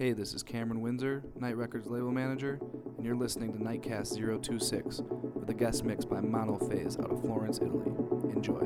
Hey, this is Cameron Windsor, Night Records label manager, and you're listening to Nightcast 026 with a guest mix by Monophase out of Florence, Italy. Enjoy.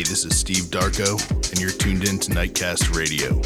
Hey, this is Steve Darko, and you're tuned in to Nightcast Radio.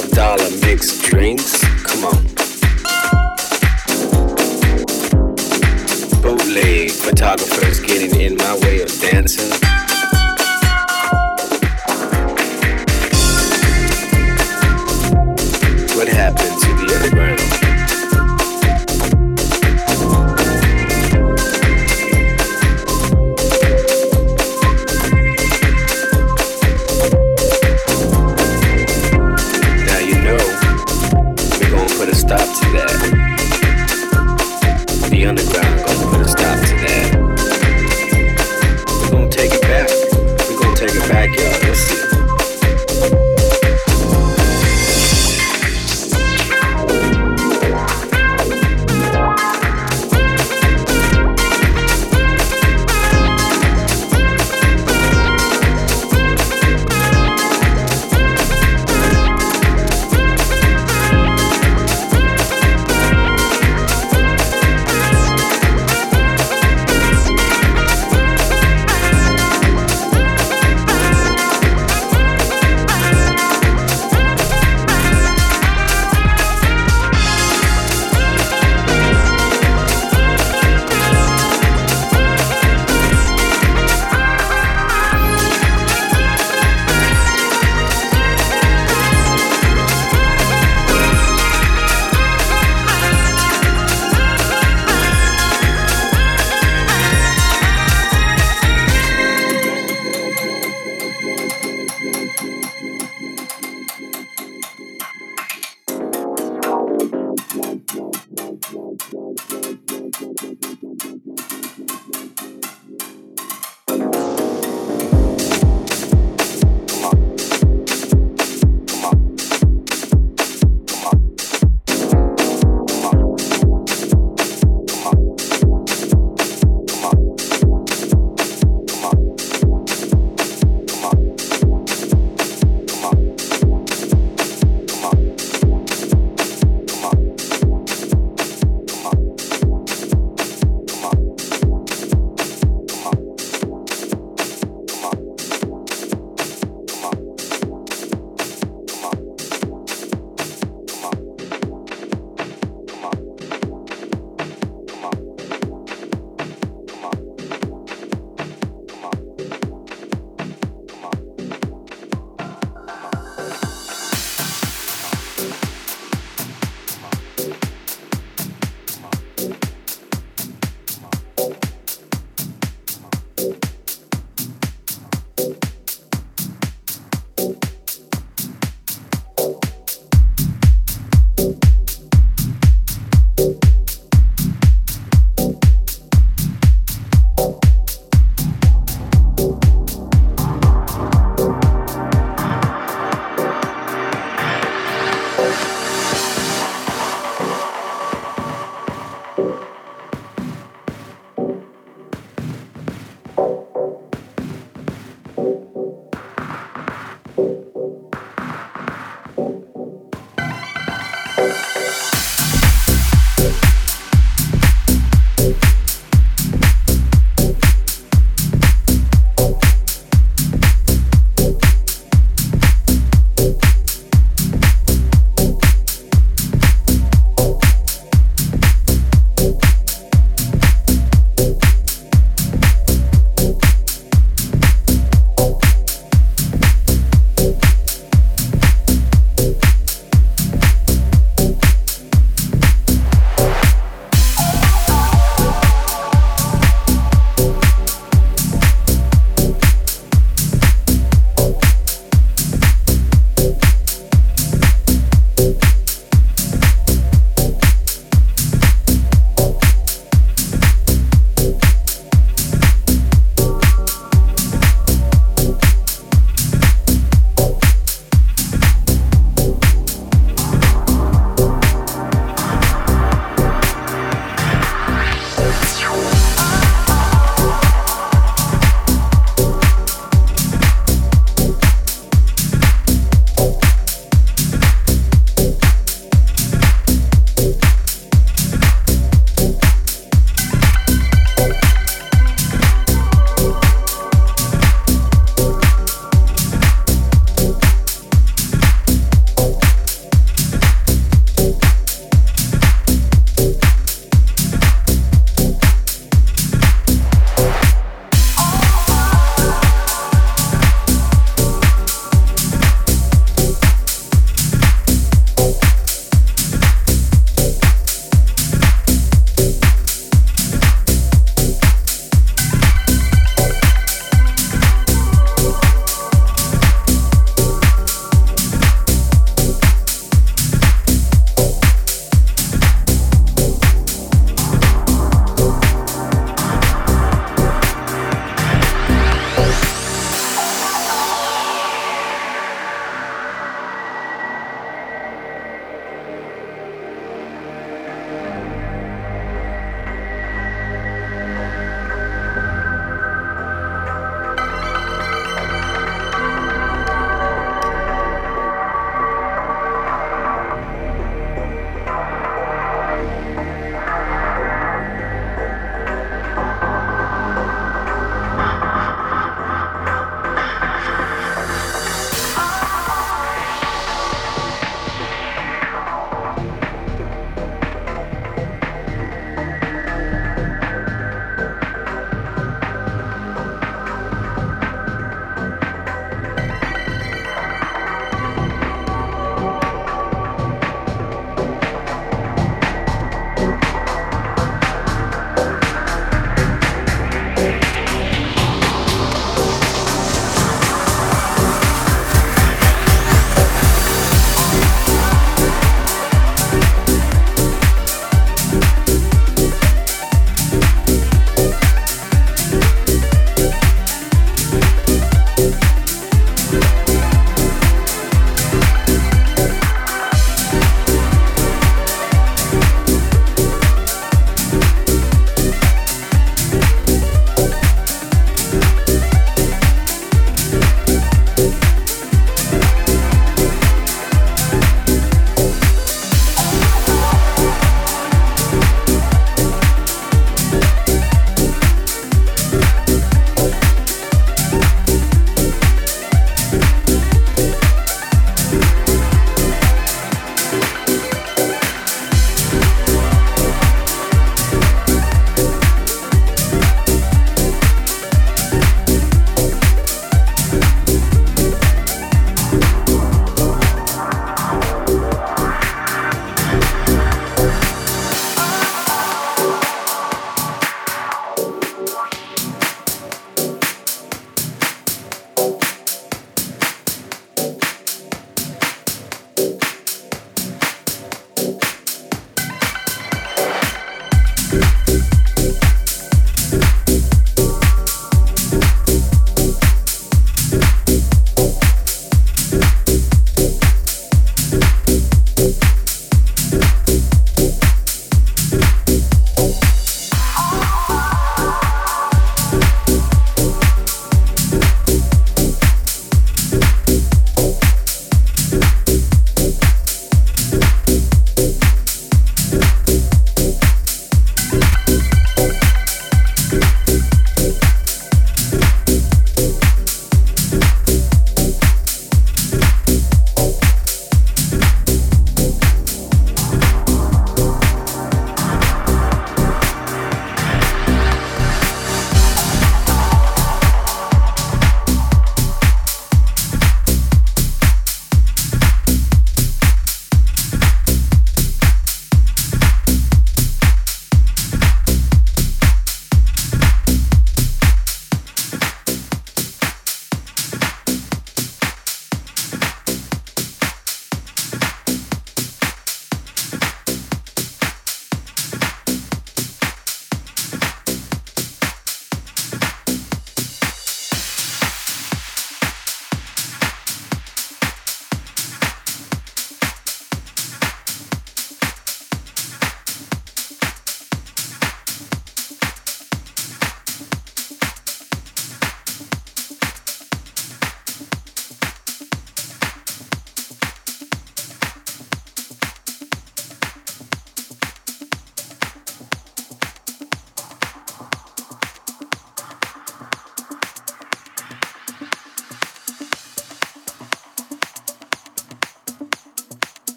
$12 mixed drinks? Come on. Bootleg photographers getting in my way of dancing.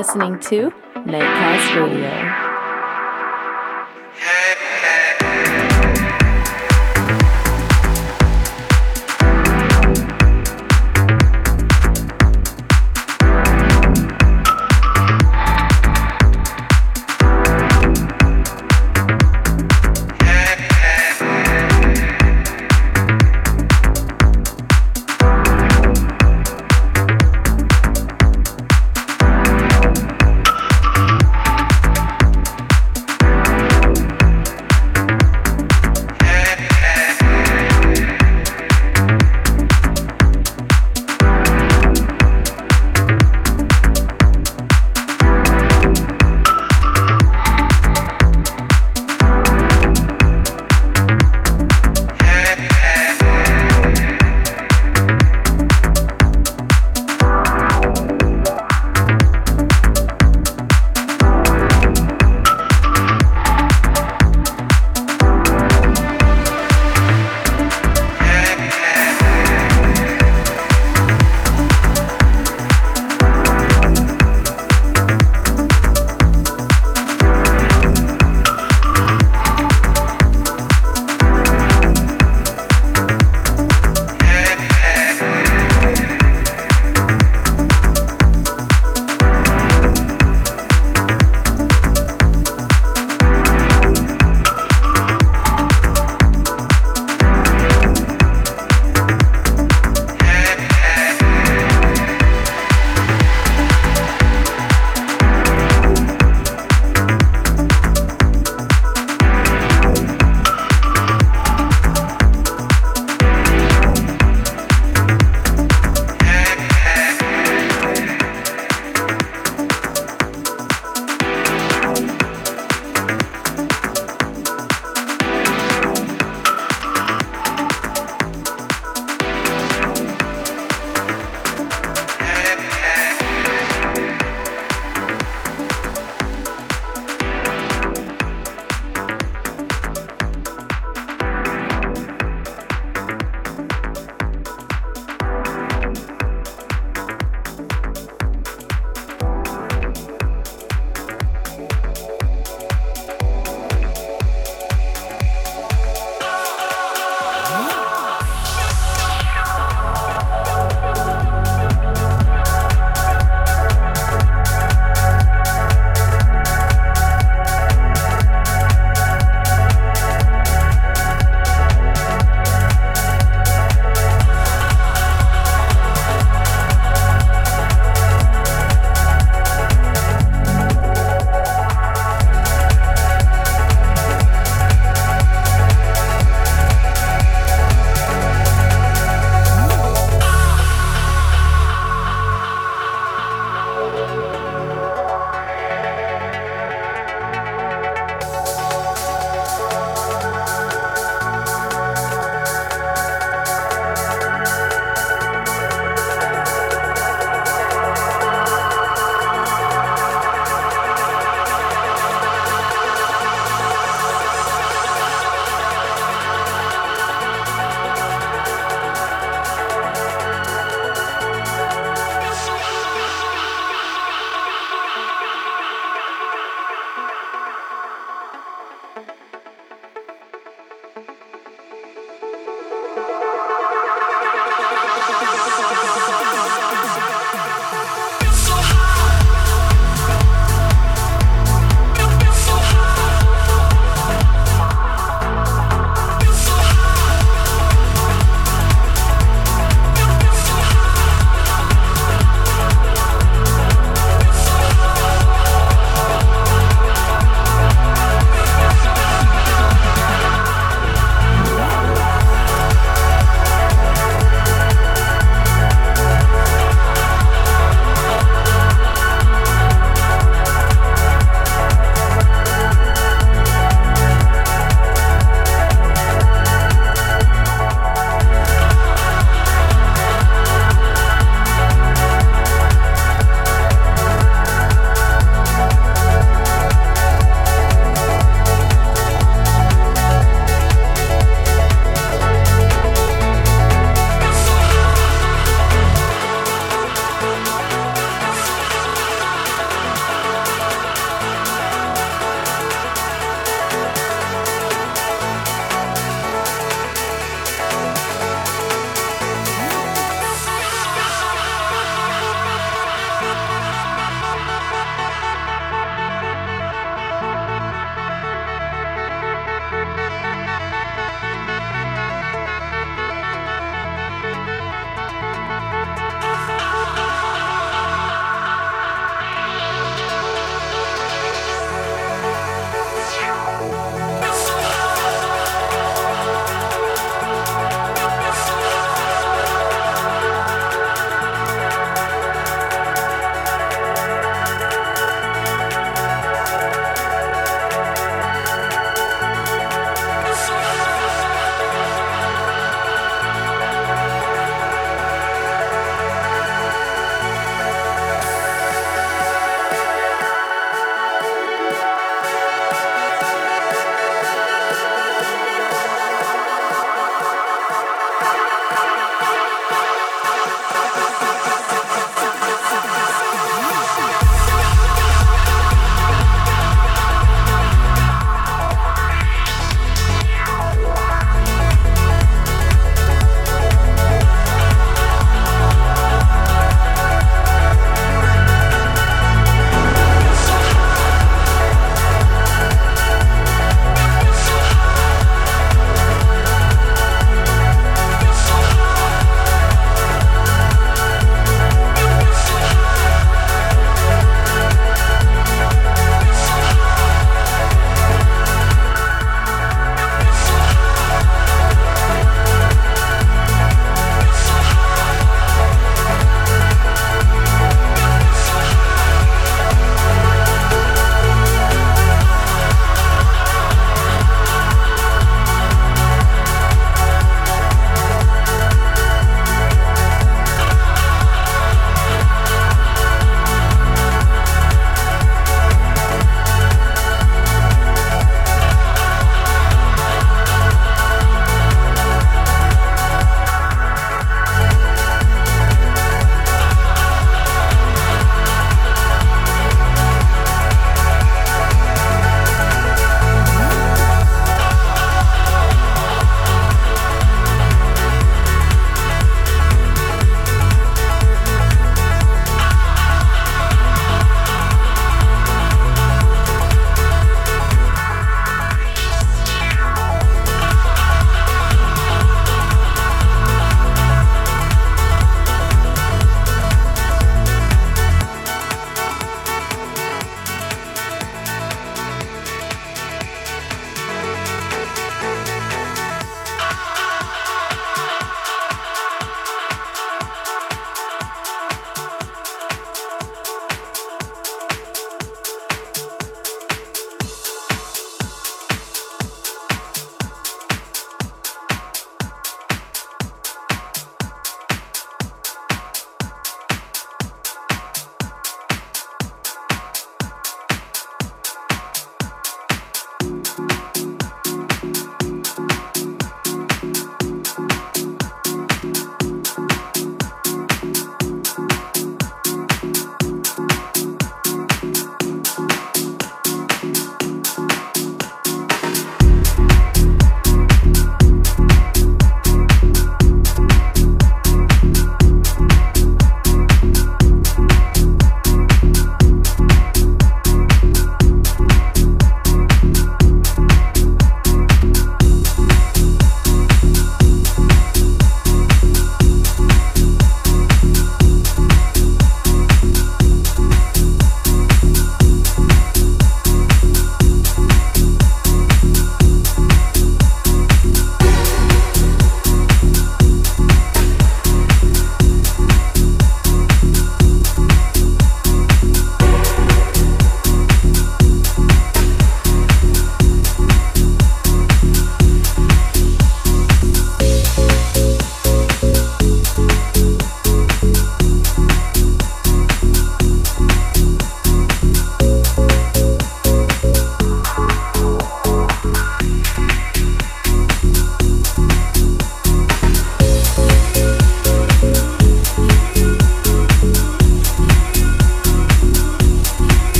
Listening to Nightcast Radio.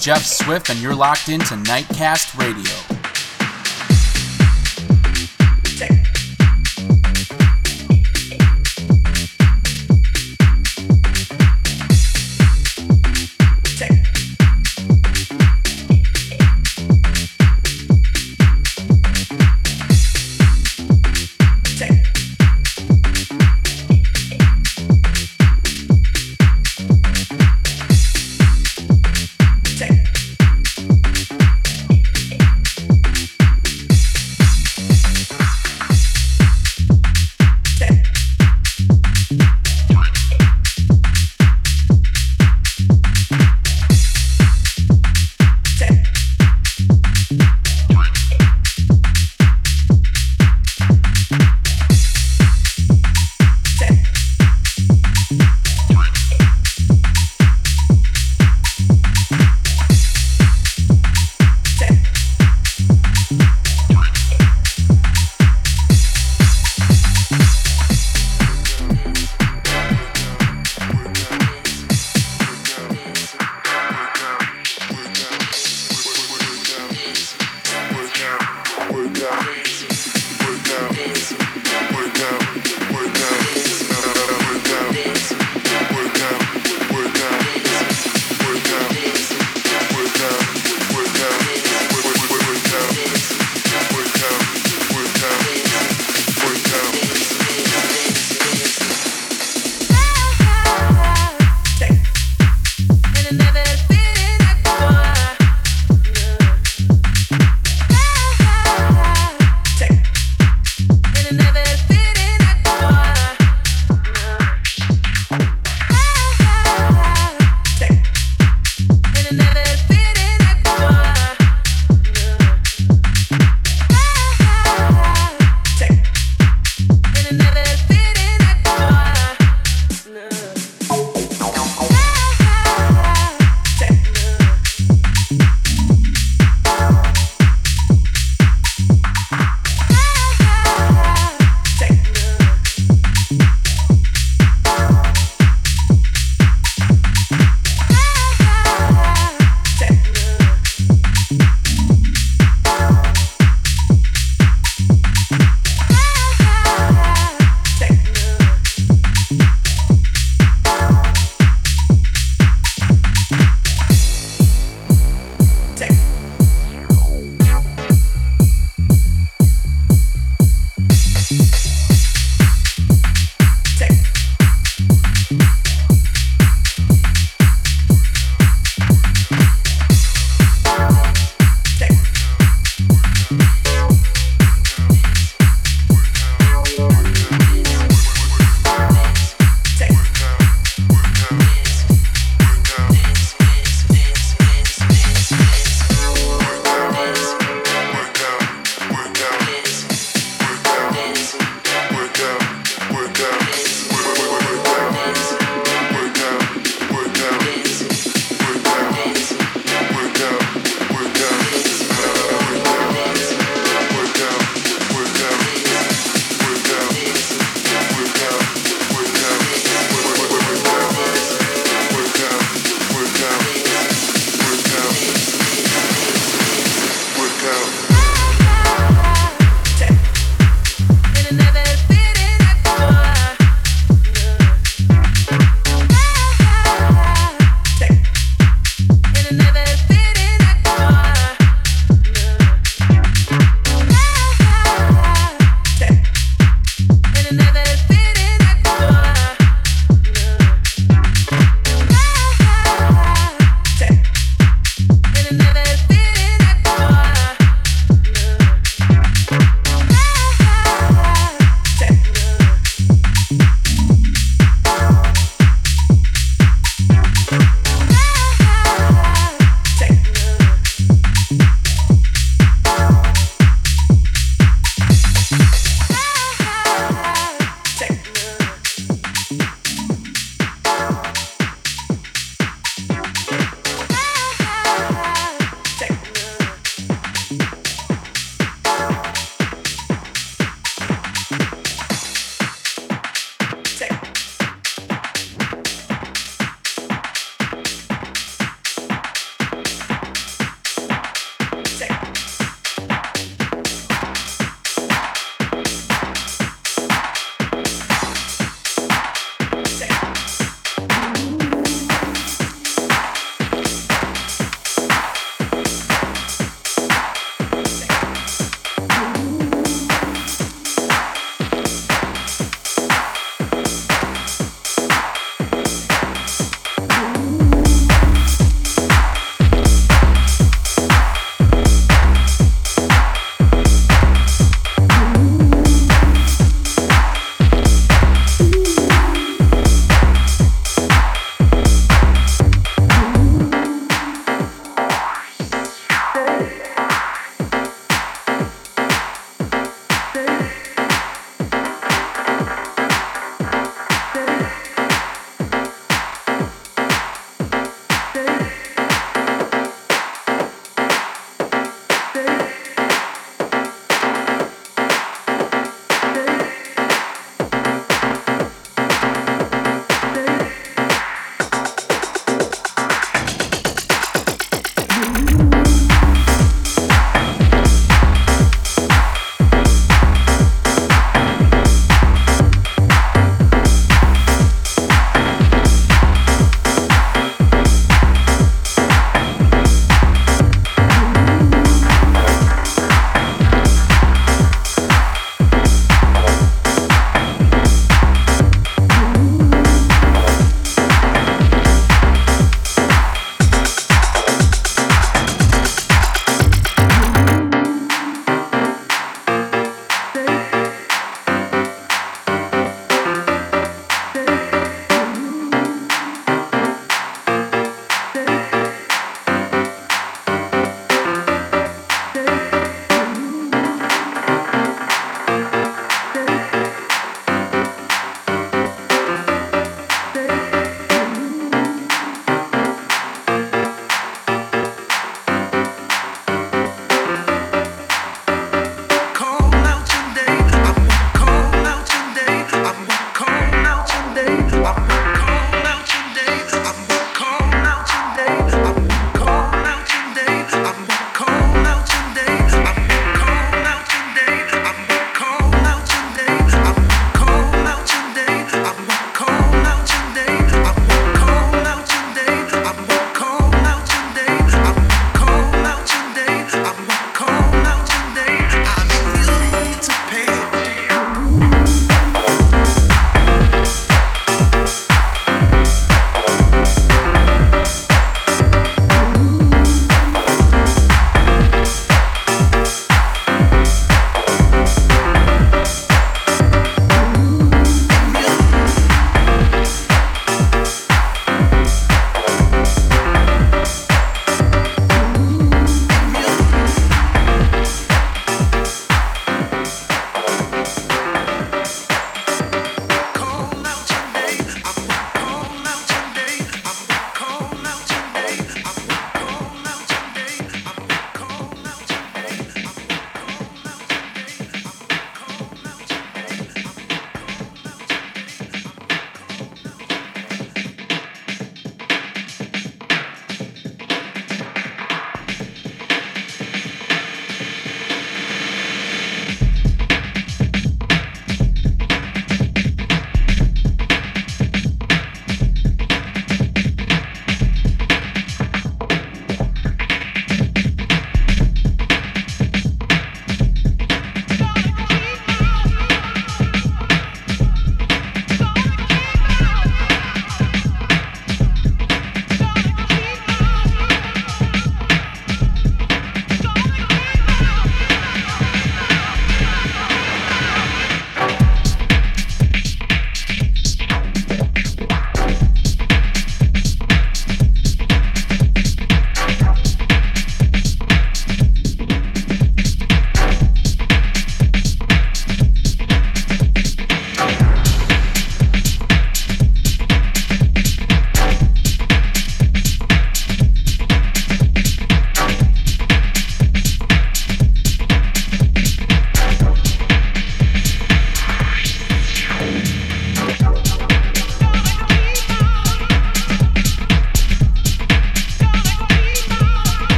Jeff Swift, and you're locked into Nightcast Radio.